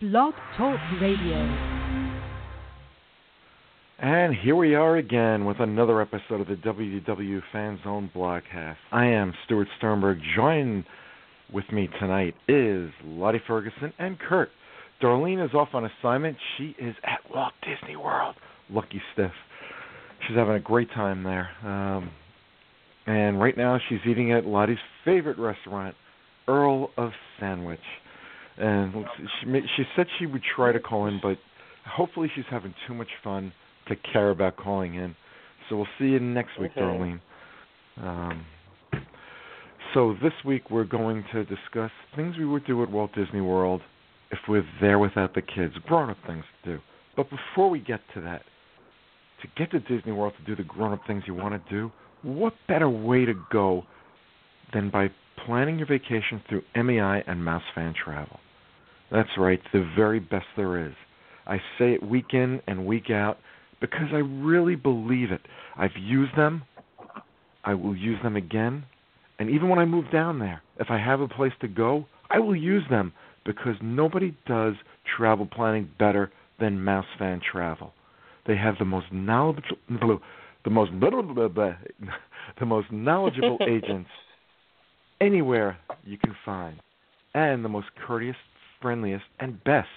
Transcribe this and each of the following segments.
Blog Talk Radio. And here we are again with another episode of the WDW Fan Zone Blogcast. I am Stuart Sternberg. Joined with me tonight is Lottie Ferguson and Kurt. Darlene is off on assignment. She is at Walt Disney World. Lucky stiff. She's having a great time there. Um, and right now she's eating at Lottie's favorite restaurant, Earl of Sandwich and she she said she would try to call in, but hopefully she's having too much fun to care about calling in. So we'll see you next week, okay. Darlene. Um, so this week we're going to discuss things we would do at Walt Disney World if we're there without the kids, grown-up things to do. But before we get to that, to get to Disney World to do the grown-up things you want to do, what better way to go than by planning your vacation through MEI and Mouse Fan Travel? That's right, the very best there is. I say it week in and week out because I really believe it. I've used them. I will use them again. And even when I move down there, if I have a place to go, I will use them because nobody does travel planning better than Mouse Fan Travel. They have the most knowledgeable, the most the most knowledgeable agents anywhere you can find, and the most courteous friendliest, and best.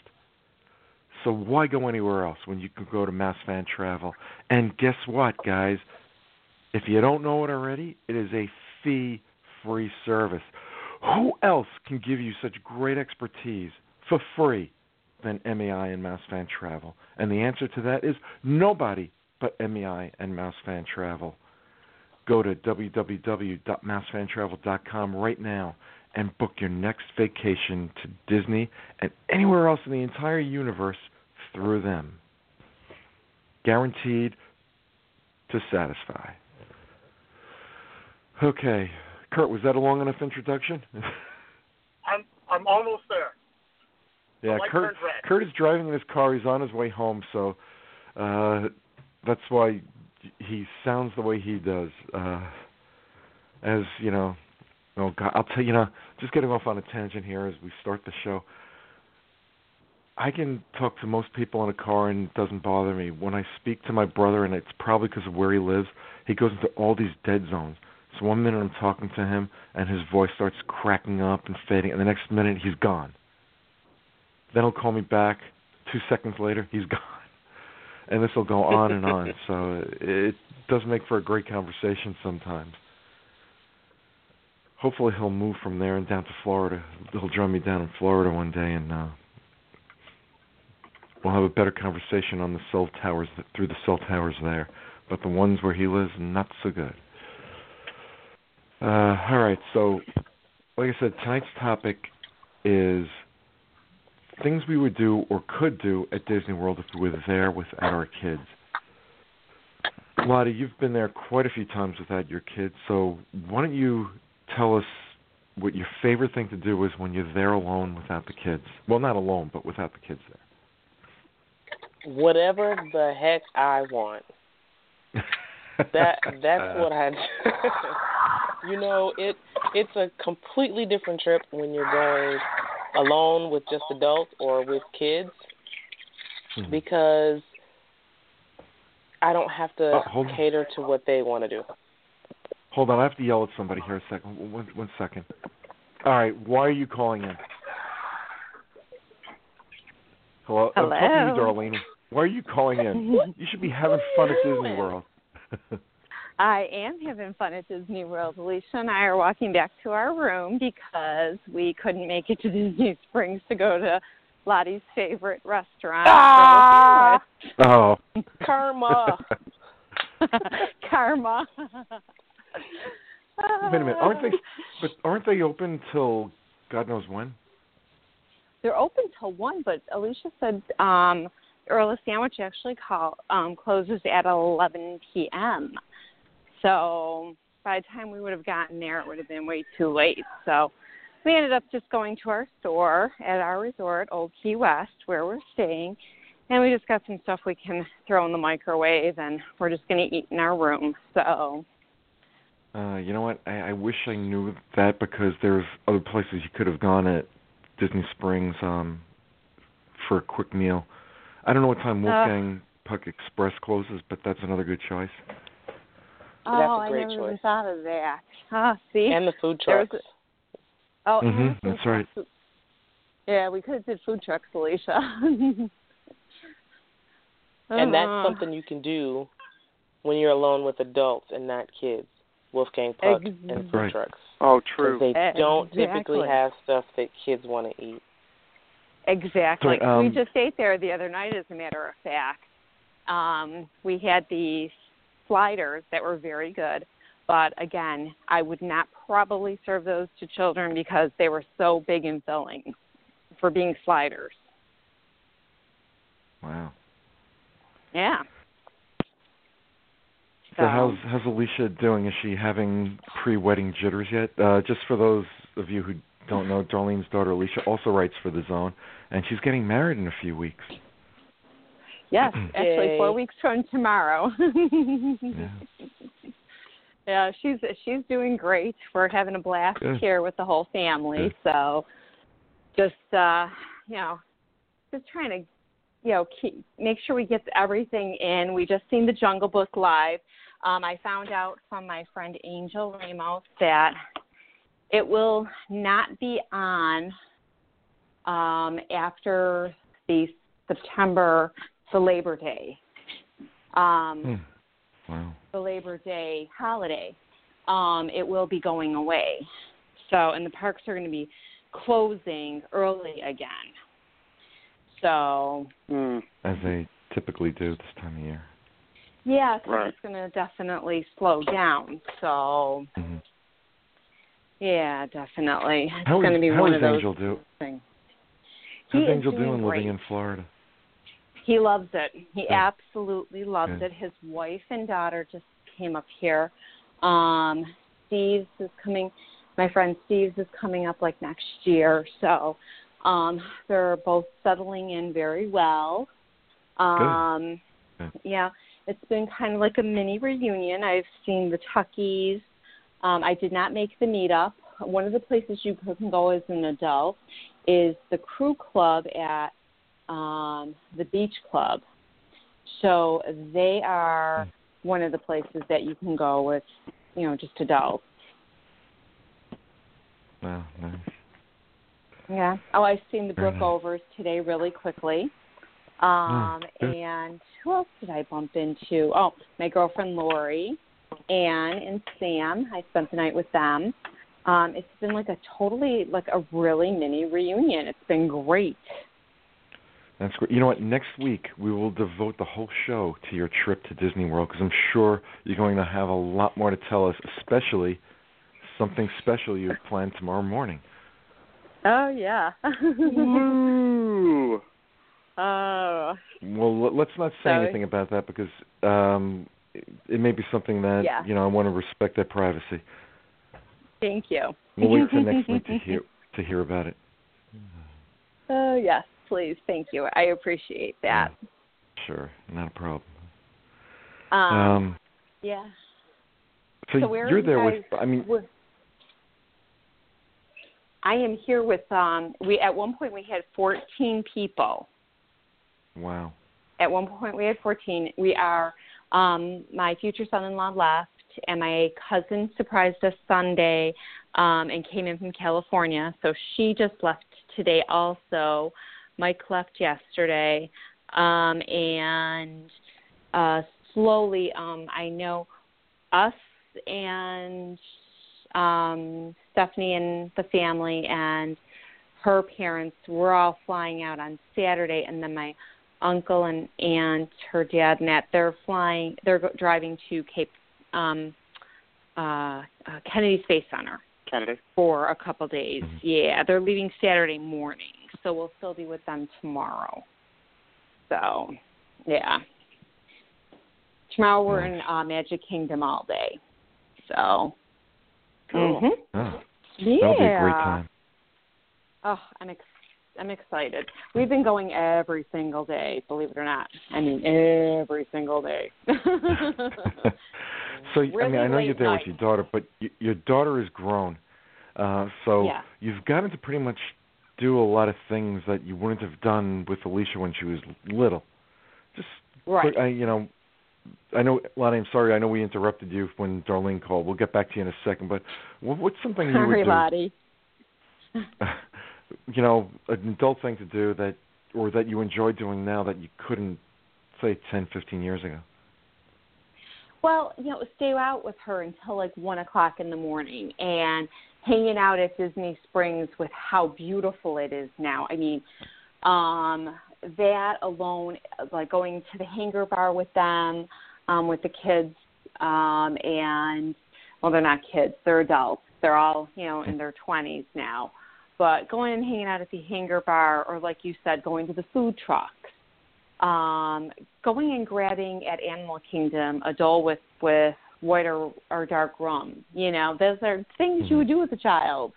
So why go anywhere else when you can go to Mouse Fan Travel? And guess what, guys? If you don't know it already, it is a fee-free service. Who else can give you such great expertise for free than MEI and Mouse Fan Travel? And the answer to that is nobody but MEI and Mouse Fan Travel. Go to www.mousefantravel.com right now and book your next vacation to Disney and anywhere else in the entire universe through them. Guaranteed to satisfy. Okay, Kurt, was that a long enough introduction? I'm I'm almost there. Yeah, Kurt. Kurt is driving in his car. He's on his way home, so uh, that's why he sounds the way he does. Uh, as you know, Oh God, I'll tell you, you know, just getting off on a tangent here as we start the show. I can talk to most people in a car and it doesn't bother me. When I speak to my brother, and it's probably because of where he lives, he goes into all these dead zones. So one minute I'm talking to him and his voice starts cracking up and fading, and the next minute he's gone. Then he'll call me back. Two seconds later, he's gone. And this will go on and on. So it does make for a great conversation sometimes hopefully he'll move from there and down to Florida. He'll join me down in Florida one day, and uh, we'll have a better conversation on the cell towers through the cell towers there. But the ones where he lives, not so good. Uh, all right, so like I said, tonight's topic is things we would do or could do at Disney World if we were there without our kids. Lottie, you've been there quite a few times without your kids, so why don't you tell us what your favorite thing to do is when you're there alone without the kids. Well, not alone, but without the kids there. Whatever the heck I want. that that's what I do. you know, it it's a completely different trip when you're going alone with just adults or with kids mm-hmm. because I don't have to oh, cater to what they want to do. Hold on, I have to yell at somebody here a second. One, one second. All right, why are you calling in? Hello, Hello. I'm talking to you, Darlene. Why are you calling in? you should be having fun at Disney World. I am having fun at Disney World. Alicia and I are walking back to our room because we couldn't make it to Disney Springs to go to Lottie's favorite restaurant. Ah! Oh. Karma. Karma. Wait a minute, aren't they? But aren't they open till God knows when? They're open till one, but Alicia said um, Earl of Sandwich actually call, um, closes at 11 p.m. So by the time we would have gotten there, it would have been way too late. So we ended up just going to our store at our resort, Old Key West, where we're staying, and we just got some stuff we can throw in the microwave, and we're just going to eat in our room. So uh, you know what? I, I wish I knew that because there's other places you could have gone at Disney Springs um, for a quick meal. I don't know what time Uh. Wolfgang Puck Express closes, but that's another good choice. Oh, That's a I great never even thought of that. Ah, see. And the food There's trucks. oh, Mhm, and food that's right. trucks. Yeah, we could have did food trucks, Alicia. And that's Uh, something you can do when you're alone with adults and not kids. Wolfgang Puck and food Right. trucks. Oh, true. They don't typically have stuff that kids want to eat. Exactly. So, um, we just ate there the other night, as a matter of fact. Um, we had these sliders that were very good, but again, I would not probably serve those to children because they were so big and filling for being sliders. Wow. Yeah. So how's how's Alicia doing? Is she having pre-wedding jitters yet? Uh, just for those of you who don't know, Darlene's daughter Alicia also writes for the Zone, and she's getting married in a few weeks. Yes, actually, four weeks from tomorrow. Yeah. yeah, she's she's doing great. We're having a blast Good. here with the whole family. Good. So, just uh, you know, just trying to, you know, keep make sure we get everything in. We just seen the Jungle Book live. Um, I found out from my friend Angel Ramos that it will not be on um, after the September, the Labor Day. Um, Hmm. Wow. the Labor Day holiday, um, it will be going away. So, and the parks are going to be closing early again. So, Hmm. As they typically do this time of year. yeah, 'cause Right. it's going to definitely slow down. So, hmm yeah, definitely. It's How going to be one is of those Angel do? things. How's He is Angel doing doing living in Florida? He loves it. He Good. absolutely loves Good. it. His wife and daughter just came up here. Um, Steve's is coming. My friend Steve's is coming up like next year. So um, they're both settling in very well. Um, Good. Yeah, it's been kind of like a mini reunion. I've seen the Tuckies. Um, I did not make the meetup. One of the places you can go as an adult is the crew club at um, the beach club. So they are one of the places that you can go with, you know, just adults. Wow, nice. Yeah. Oh, I've seen the nice. Overs today really quickly. Um, good. and who else did I bump into? Oh, my girlfriend Lori, Anne, and Sam. I spent the night with them. Um, it's been like a totally like a really mini reunion. It's been great. That's great. You know what? Next week we will devote the whole show to your trip to Disney World because I'm sure you're going to have a lot more to tell us, especially something special you planned tomorrow morning. Oh yeah. Woo. oh. Well, let- let's not say Sorry. anything about that because um, it, it may be something that Yeah. you know I want to respect their privacy. Thank you. We'll wait for next week to hear to hear about it. Oh yes, please. Thank you. I appreciate that. Sure, not a problem. Um, Um, yeah. so, so where are you're you there guys- with. I mean, I am here with um we at one point we had 14 people. wow. At one point we had 14. We are um my future son-in-law left and my cousin surprised us Sunday um and came in from California. So she just left today also. Mike left yesterday. Um and uh slowly um I know us and um Stephanie and the family and her parents were all flying out on Saturday and then my uncle and aunt her dad and that they're flying they're driving to Cape um uh, uh Kennedy Space Center Kennedy. for a couple days. Mhm. Yeah, they're leaving Saturday morning, so we'll still be with them tomorrow. So, yeah. Tomorrow we're in uh, Magic Kingdom all day. So. Cool. Mhm. Oh, Yeah. that'll be a great time. Oh, I'm ex- I'm excited. We've been going every single day, believe it or not. I mean, every single day. so I mean, I know you're there night. with your daughter, but y- your daughter is grown, uh, so Yeah. you've gotten to pretty much do a lot of things that you wouldn't have done with Alicia when she was little. Just Right. I, you know, I know, Lottie. I'm sorry. I know we interrupted you when Darlene called. We'll get back to you in a second. But what, what's something you would do? Lottie. you know, an adult thing to do that, or that you enjoy doing now that you couldn't, say, ten, fifteen years ago. Well, you know, stay out with her until like one o'clock in the morning and hanging out at Disney Springs with how beautiful it is now. I mean, um, that alone, like going to the hangar bar with them, um, with the kids, um, and well, they're not kids, they're adults. They're all, you know, in their twenties now. But going and hanging out at the hangar bar, or like you said, going to the food trucks, um, going and grabbing at Animal Kingdom a dole with with white or, or dark rum. You know, those are things you would do as a child.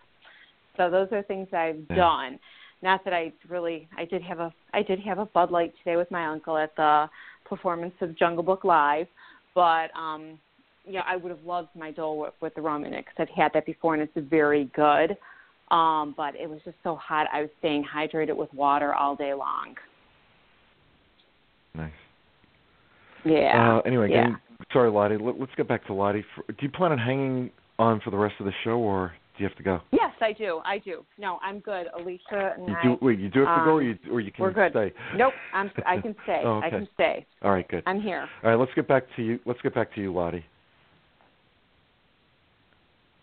So those are things I've Yeah. done. Not that I really, I did have a, I did have a Bud Light today with my uncle at the performance of Jungle Book Live, but um, yeah, I would have loved my dole with, with the rum in it because I've had that before and it's very good. Um, but it was just so hot. I was staying hydrated with water all day long. Nice. Yeah. Uh, anyway, yeah. getting, sorry, Lottie. Let, let's get back to Lottie. For, do you plan on hanging on for the rest of the show, or do you have to go? Yes, I do. I do. No, I'm good. Alicia and You I. do. Wait, you do have to go, or um, you or you can we're good. stay. Nope, I'm. I can stay. Oh, I can stay. All right, good. I'm here. All right, let's get back to you. Let's get back to you, Lottie.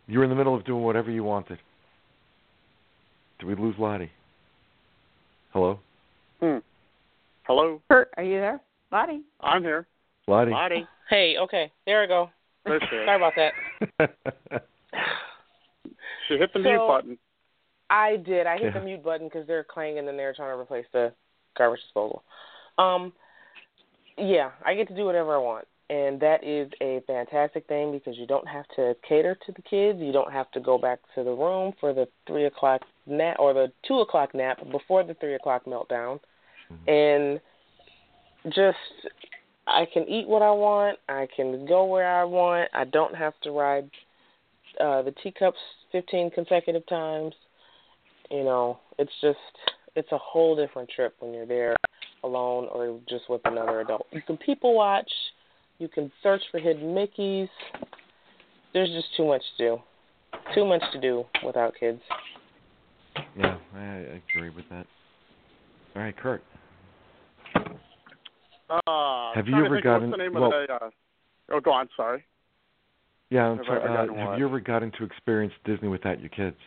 You were in the middle of doing whatever you wanted. Did we lose Lottie? Hello, Hmm. Hello, Kurt, are you there? Lottie. I'm here. Lottie. Lottie. Hey, okay, there we go. There she Sorry about that. She hit the So- mute button. I did. I hit Yeah. the mute button because they're clanging and they're trying to replace the garbage disposal. Um, yeah, I get to do whatever I want, and that is a fantastic thing because you don't have to cater to the kids. You don't have to go back to the room for the three o'clock nap or the two o'clock nap before the three o'clock meltdown, and just I can eat what I want. I can go where I want. I don't have to ride uh the teacups 15 consecutive times. You know, it's just it's a whole different trip when you're there alone or just with another adult. You can people watch, you can search for hidden Mickeys. There's just too much to do. Too much to do without kids. yeah, I, I agree with that. All right, Kurt. Uh, Have you ever gotten- What's the name well- of the? Uh, oh, go on. Sorry. Yeah, I'm Have sorry. Uh, have you ever gotten to experience Disney without your kids?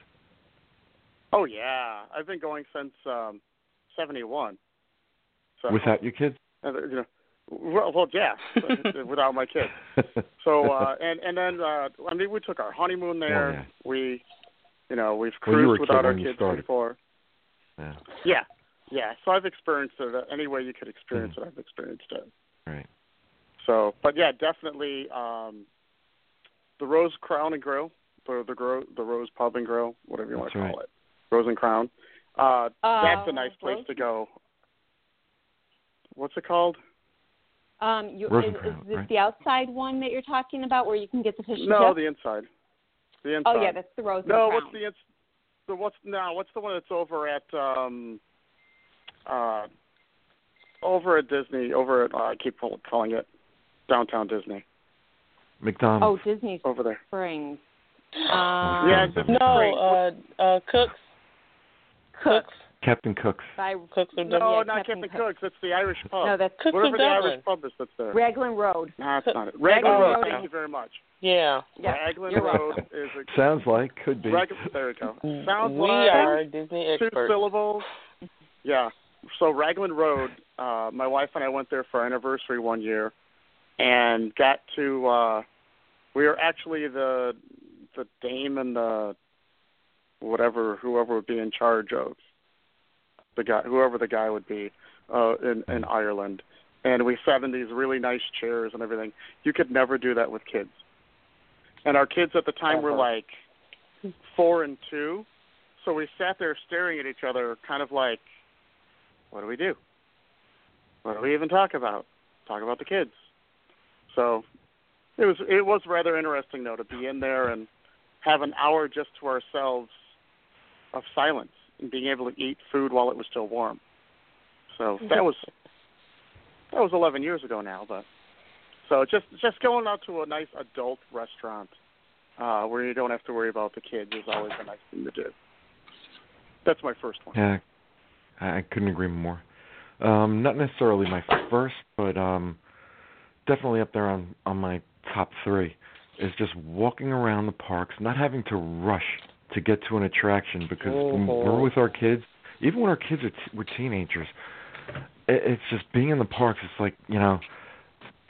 Oh yeah, I've been going since um '71. So Without your kids? uh, you know, well, well, yeah, without my kids. So uh and and then uh I mean we took our honeymoon there. Oh, yeah. We you know, we've Well, you were a cruised kid without our kids before. yeah. Yeah. Yeah. So I've experienced it uh, any way you could experience Mm-hmm. it, I've experienced it. Right. So but yeah, definitely um the Rose Crown and Grill, the the Gro- the Rose Pub and Grill, whatever you want to That's call it. Rose and Crown. Uh that's a Uh, nice place Rose- to go. What's it called? Um, you, is, Rosencrantz, is this right? the outside one that you're talking about, where you can get the fish and No, the inside. The inside. Oh yeah, that's the rose. No, and what's the ins- the what's now? what's the one that's over at um uh over at Disney, over at uh, I keep calling it downtown Disney. McDonald's. Oh, Disney Over there. Springs. Um, Yeah, it's No, uh uh cooks. Cooks. Captain Cook's. By, Cooks of No, Dublin. not Captain Captain Cook. Cook's, it's the Irish pub. no, that's Cooks Whatever of the Dublin. Irish pub is that's there. Raglan Road. No, that's not it. Raglan Raglan Road, Road. thank you very much. Yeah. Yeah, Raglan you're right. Road is a Sounds like could be. Rag- there we go. Sounds we like are Disney experts. two syllables. Yeah. So Raglan Road, uh, my wife and I went there for our anniversary one year, and got to. uh We were actually the the dame and the whatever whoever would be in charge of the guy whoever the guy would be uh in in Ireland. And we sat in these really nice chairs and everything. You could never do that with kids. And our kids at the time were like 4 and 2 so we sat there staring at each other kind of like what do we do what do we even talk about talk about the kids so it was it was rather interesting though to be in there and have an hour just to ourselves of silence and being able to eat food while it was still warm. So that was that was 11 years ago now, but so just just going out to a nice adult restaurant uh where you don't have to worry about the kids is always a nice thing to do. That's my first one. Yeah, I couldn't agree more. Um, not necessarily my first, but um, definitely up there on on my top three is just walking around the parks, not having to rush to get to an attraction because when Mm-hmm. we're with our kids, even when our kids are t- were teenagers, it, it's just being in the parks. It's like you know,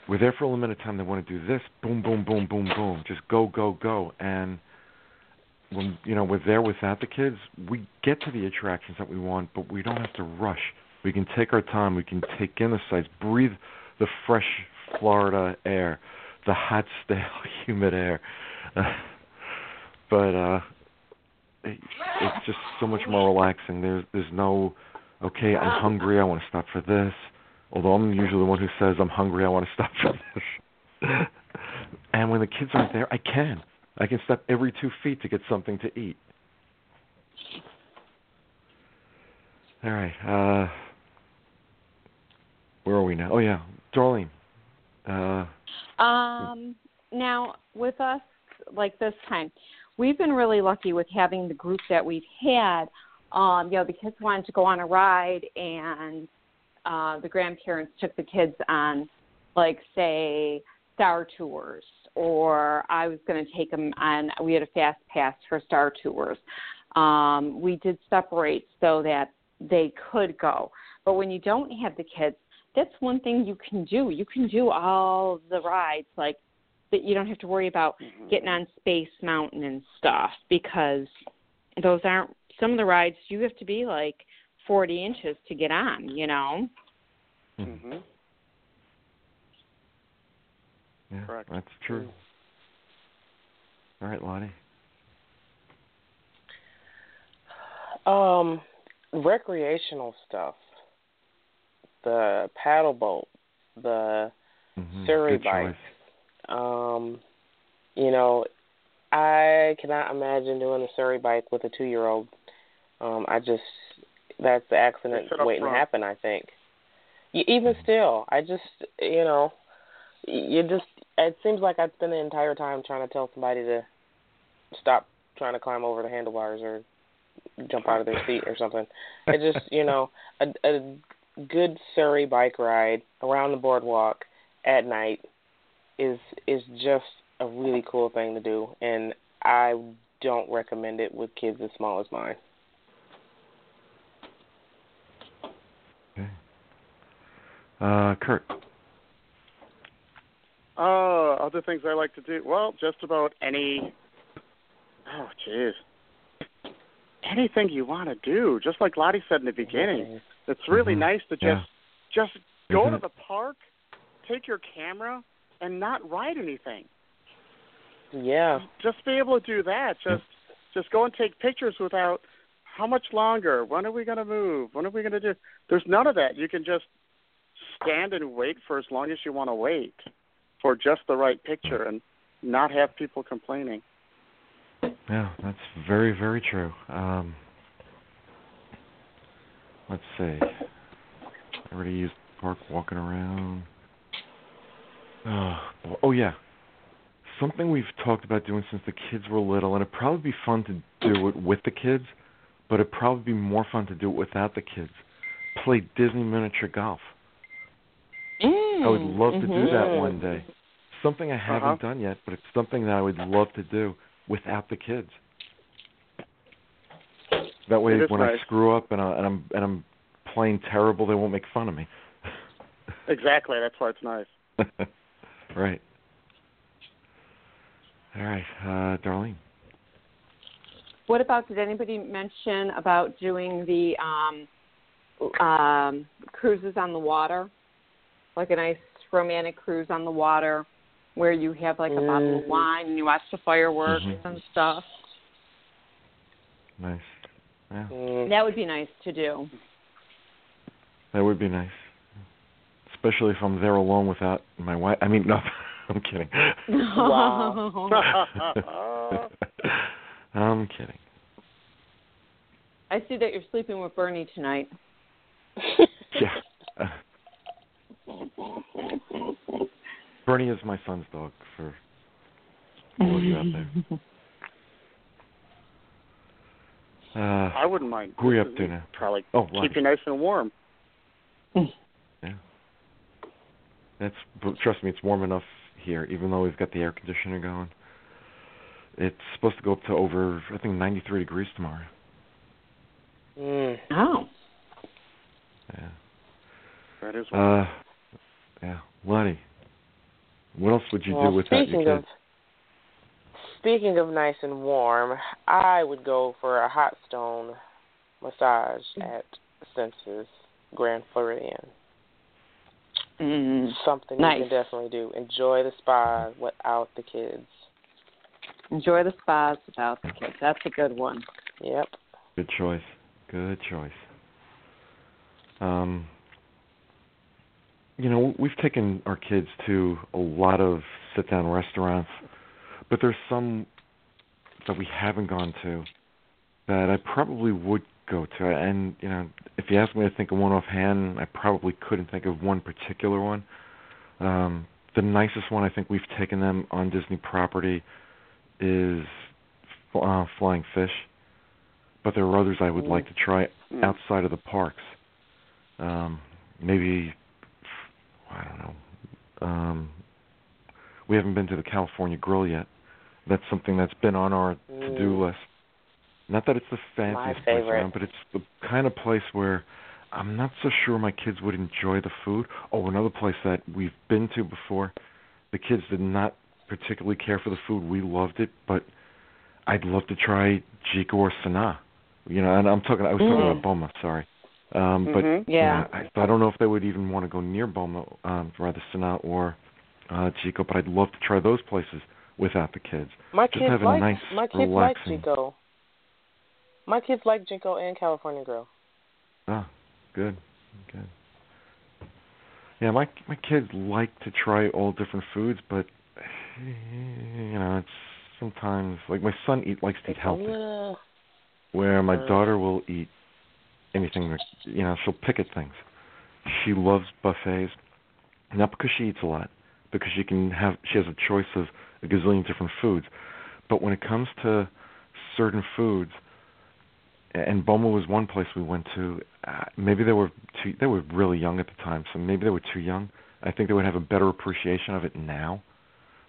we're there for a limited time. They want to do this, boom, boom, boom, boom, boom, just go, go, go, and when you know we're there without the kids, we get to the attractions that we want, but we don't have to rush. We can take our time. We can take in the sights, breathe the fresh Florida air, the hot, stale, humid air. but uh it, it's just so much more relaxing. There's there's no okay, I'm hungry, I want to stop for this. Although I'm usually the one who says I'm hungry, I want to stop for this. and when the kids aren't there, I can. I can step every two feet to get something to eat. All right. Uh, where are we now? Oh yeah, Darlene. Uh, Um, now with us, like this time, we've been really lucky with having the group that we've had. Um, you know, the kids wanted to go on a ride, and uh, the grandparents took the kids on, like say, Star Tours, or I was going to take them on. We had a fast pass for Star Tours. Um, we did separate so that they could go. But when you don't have the kids, that's one thing you can do. You can do all the rides like that you don't have to worry about getting on Space Mountain and stuff because those aren't some of the rides you have to be like 40 inches to get on, you know. hmm yeah, Correct. that's true. All right, Lottie. Um, recreational stuff. The paddle boat, the Mm-hmm. Surrey Good bike. choice. um, you know, I cannot imagine doing a Surrey bike with a two-year-old. Um, I just that's the accident waiting to happen. I think. Y- Even still, I just you know, y- you just it seems like I spend the entire time trying to tell somebody to stop trying to climb over the handlebars or jump out of their seat or something. It just you know a, a good Surrey bike ride around the boardwalk at night is is just a really cool thing to do, and I don't recommend it with kids as small as mine. Okay. Uh, Kurt. Uh, other things I like to do. Well, just about any. Oh, jeez. Anything you want to do, just like Lottie said in the beginning. It's really Mhm. nice to just Yeah. just go Isn't to the park, take your camera, and not ride anything. Yeah. Just be able to do that. Just just go and take pictures without. How much longer? When are we going to move? When are we going to do? There's none of that. You can just stand and wait for as long as you want to wait for just the right picture and not have people complaining. Yeah, that's very, very true. Um, let's see. I already used the park walking around. Oh, oh yeah. Something we've talked about doing since the kids were little, and it'd probably be fun to do it with the kids, but it'd probably be more fun to do it without the kids. Play Disney miniature golf. Mm, I would love to do that one day. Something I haven't Uh-huh. done yet, but it's something that I would love to do without the kids. That way, It is when I screw up and, I, and I'm and I'm playing terrible, they won't make fun of me. Exactly. That's why it's nice. right. All right, uh, Darlene. What about did anybody mention about doing the um um cruises on the water? Like a nice romantic cruise on the water where you have like a bottle of Mhm. wine and you watch the fireworks Mhm. and stuff. Nice. Yeah, Mm. That would be nice to do. that would be nice. Especially if I'm there alone without my wife. I mean, no, I'm kidding. Wow. I'm kidding. I see that you're sleeping with Bernie tonight. yeah. Bernie is my son's dog for all of you out there. Uh, I wouldn't mind. Who are you up to now? Probably Oh, keep you nice and warm. Yeah. That's trust me, it's warm enough here, even though we've got the air conditioner going. It's supposed to go up to over I think 93 degrees tomorrow. Mm. Oh. Yeah. That is warm. Uh, yeah, Lottie. What else would you well, do without speaking your of speaking of nice and warm, I would go for a hot stone massage at Senses Grand Floridian. Mm. Something Nice. you can definitely do. Enjoy the spa without the kids. Enjoy the spas without the kids. That's a good one. Yep. Good choice. Good choice. Um, you know, we've taken our kids to a lot of sit-down restaurants, but there's some that we haven't gone to that I probably would go to. And you know, if you ask me to think of one offhand, I probably couldn't think of one particular one. Um, the nicest one I think we've taken them on Disney property is uh, Flying Fish but there are others I would like to try Mm. outside of the parks. Um, maybe I don't know. Um, we haven't been to the California Grill yet. That's something that's been on our to-do Mm. list. Not that it's the fanciest place around, but it's the kind of place where I'm not so sure my kids would enjoy the food. Oh, another place that we've been to before. The kids did not particularly care for the food. We loved it, but I'd love to try Jiko or Sanaa. You know, and I'm talking. I was talking Mm. about Boma. Sorry, um, but Mhm. Yeah. I, I don't know if they would even want to go near Boma, um, rather Sanaa or uh, Jiko. But I'd love to try those places without the kids. My Just kids have a like nice, my kids like relaxing- Jiko. My kids like Jinko and California Grill. Ah, good, good. Yeah, my my kids like to try all different foods, but you know, it's sometimes like my son eat likes to eat healthy. where my daughter will eat anything that you know she'll pick at things. She loves buffets not because she eats a lot because she can have she has a choice of a gazillion different foods. But when it comes to certain foods and Boma was one place we went to uh, maybe they were too they were really young at the time so maybe they were too young. I think they would have a better appreciation of it now.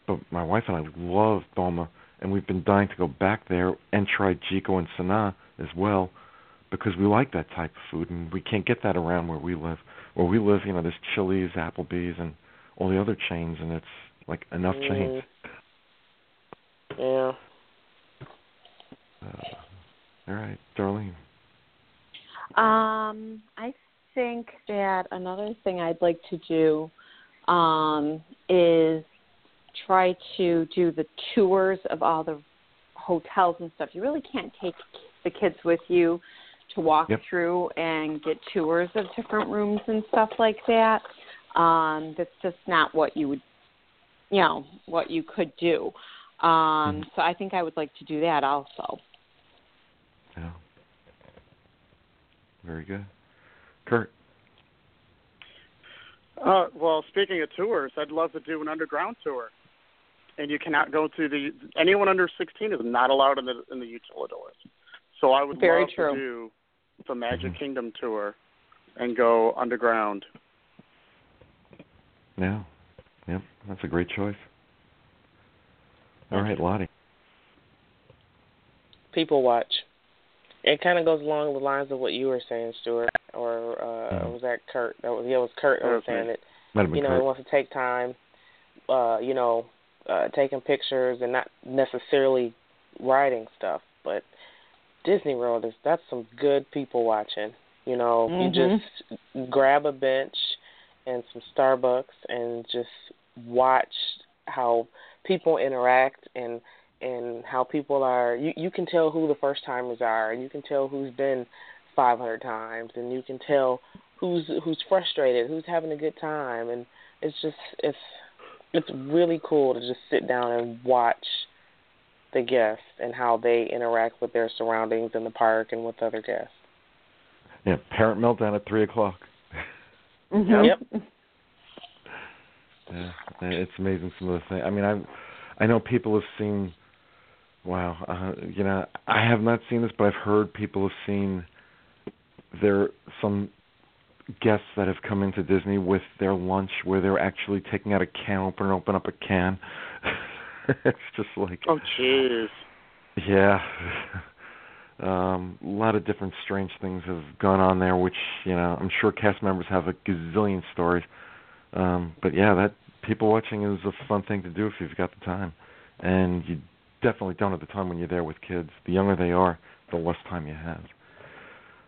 But my wife and I love Boma and we've been dying to go back there and try Jiko and Sanaa as well because we like that type of food and we can't get that around where we live. Where we live, you know, there's Chili's, Applebee's, and all the other chains, and it's like enough chains. Mm. Yeah. Uh, all right, Darlene. Um, I think that another thing I'd like to do um, is try to do the tours of all the hotels and stuff. You really can't take the kids with you to walk Yep. through and get tours of different rooms and stuff like that. Um, that's just not what you would, you know, what you could do. Um, so I think I would like to do that also. Yeah. Very good. Kurt. Uh, well, speaking of tours, I'd love to do an underground tour. And you cannot go through the anyone under 16 is not allowed in the in the utilidors. So I would Very love true. to do the Magic Mhm. Kingdom tour and go underground. Yeah. Yep. That's a great choice. All right, Lottie. People watch. It kind of goes along the lines of what you were saying, Stuart, or uh, Mhm. was that Kurt? That was yeah, it was Kurt that That was was me. saying that Might you know Kurt. he wants to take time, uh, you know, uh, taking pictures and not necessarily writing stuff, but Disney World is that's some good people watching. You know, Mhm. you just grab a bench and some Starbucks and just watch how people interact and and how people are you you can tell who the first timers are and you can tell who's been 500 times and you can tell who's who's frustrated who's having a good time and it's just it's it's really cool to just sit down and watch the guests and how they interact with their surroundings in the park and with other guests. Yeah, parent meltdown at three o'clock. Mm-hmm. Yep. Yeah, it's amazing some of the things. I mean, I I know people have seen. Wow, uh, you know, I have not seen this, but I've heard people have seen there some guests that have come into Disney with their lunch where they're actually taking out a can opener, open up a can. it's just like Oh, jeez. yeah. Um, a lot of different strange things have gone on there, which you know I'm sure cast members have a gazillion stories. Um, but yeah, that people watching is a fun thing to do if you've got the time, and you definitely don't have the time when you're there with kids. The younger they are, the less time you have.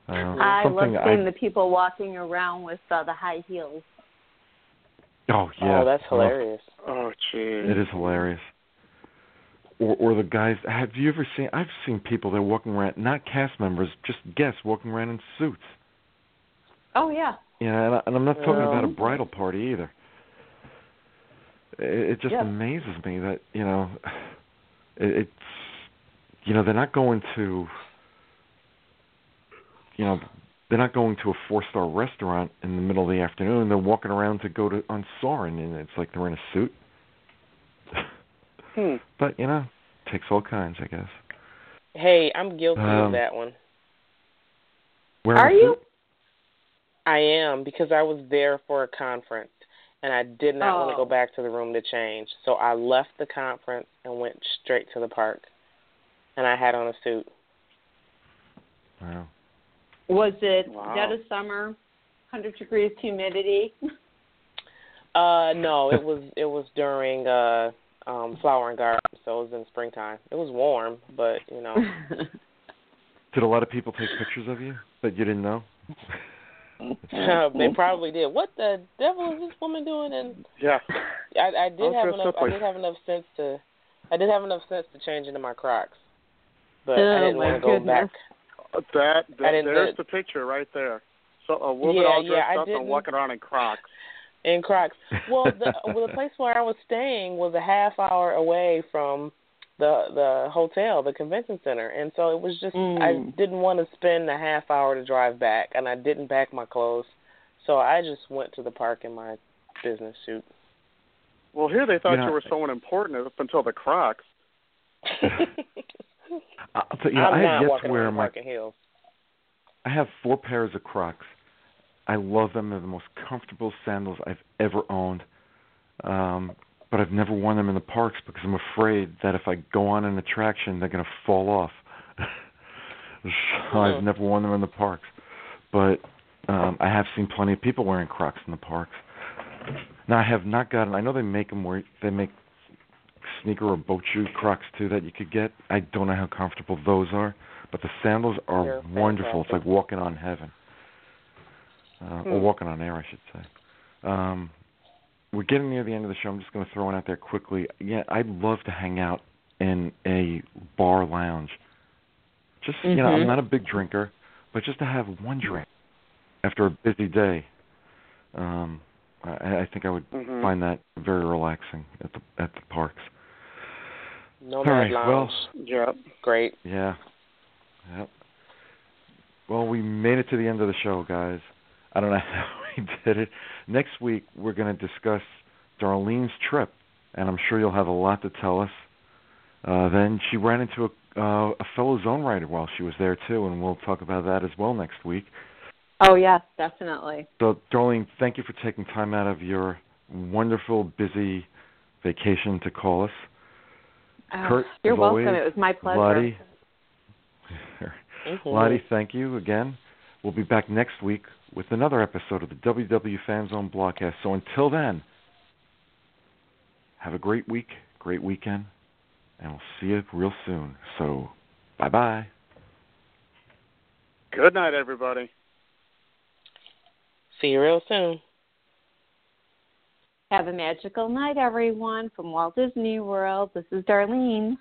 Uh, I love seeing I, the people walking around with uh, the high heels. Oh yeah, Oh, that's hilarious. Oh, jeez. It is hilarious. Or or the guys. Have you ever seen? I've seen people that are walking around, not cast members, just guests walking around in suits. Oh yeah. You know, and, I, and I'm not talking about a Um, bridal party either. It, it just Yeah. amazes me that you know, it, it's you know they're not going to, you know, they're not going to a four star restaurant in the middle of the afternoon. They're walking around to go to on Soarin', and it's like they're in a suit. Hmm. But you know, takes all kinds, I guess. Hey, I'm guilty Um, of that one. Wearing a Are you? suit? I am because I was there for a conference and I did not want to Oh. go back to the room to change. So I left the conference and went straight to the park. And I had on a suit. Wow. Was it Wow. dead of summer, hundred degrees humidity? Uh no, it was it was during uh um flower and garden, so it was in springtime. It was warm, but you know Did a lot of people take pictures of you that you didn't know? they probably did. What the devil is this woman doing and Yeah. I, I did I'll have enough. I like- did have enough sense to. I did have enough sense to change into my Crocs, but Oh, I didn't want to go back. goodness. Uh, That, that there's do- the picture right there. So a woman Yeah, all dressed I up and walking around in Crocs. In Crocs. Well, the well, the place where I was staying was a half hour away from the the hotel, the convention center, and so it was just I Mm. didn't want to spend a half hour to drive back, and I didn't pack my clothes, so I just went to the park in my business suit. Well, here they thought You you were someone important up until the Crocs. I'll tell you, I I'm have not yet walking to wear around my. heels. I have four pairs of Crocs. I love them. They're the most comfortable sandals I've ever owned. Um, but I've never worn them in the parks because I'm afraid that if I go on an attraction, they're going to fall off. so I've never worn them in the parks. But um, I have seen plenty of people wearing Crocs in the parks. Now I have not gotten. I know they make them where they make sneaker or boat shoe Crocs too that you could get. I don't know how comfortable those are, but the sandals are They're wonderful. It's like walking on heaven, uh, or Hmm. walking on air, I should say. Um, we're getting near the end of the show. I'm just going to throw one out there quickly. Yeah, I'd love to hang out in a bar lounge. Just you know, I'm Mhm. not a big drinker, but just to have one drink after a busy day. Um, I, I think I would Mhm. find that very relaxing at the at the parks. All right, well- Lounge, Yep. great. Yeah. Yep. Well, we made it to the end of the show, guys. I don't know how we did it. Next week we're going to discuss Darlene's trip, and I'm sure you'll have a lot to tell us. Uh, then she ran into a, uh, a fellow zone writer while she was there too, and we'll talk about that as well next week. oh yes, definitely. So, Darlene, thank you for taking time out of your wonderful, busy vacation to call us. Oh, Kurt, you're welcome. always, it was my pleasure. Lottie, Mhm. Lottie, thank you again. We'll be back next week with another episode of the WDW Fan Zone Blogcast. So until then, have a great week, great weekend, and we'll see you real soon. So, bye bye. Good night, everybody. See you real soon. Have a magical night, everyone. From Walt Disney World, this is Darlene.